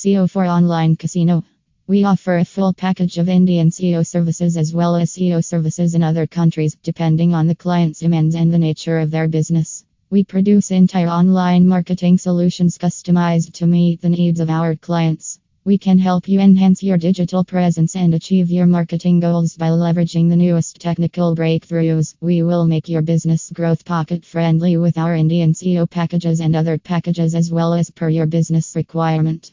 SEO for online casino. We offer a full package of Indian SEO services as well as SEO services in other countries, depending on the client's demands and the nature of their business. We produce entire online marketing solutions customized to meet the needs of our clients. We can help you enhance your digital presence and achieve your marketing goals by leveraging the newest technical breakthroughs. We will make your business growth pocket friendly with our Indian SEO packages and other packages as well as per your business requirement.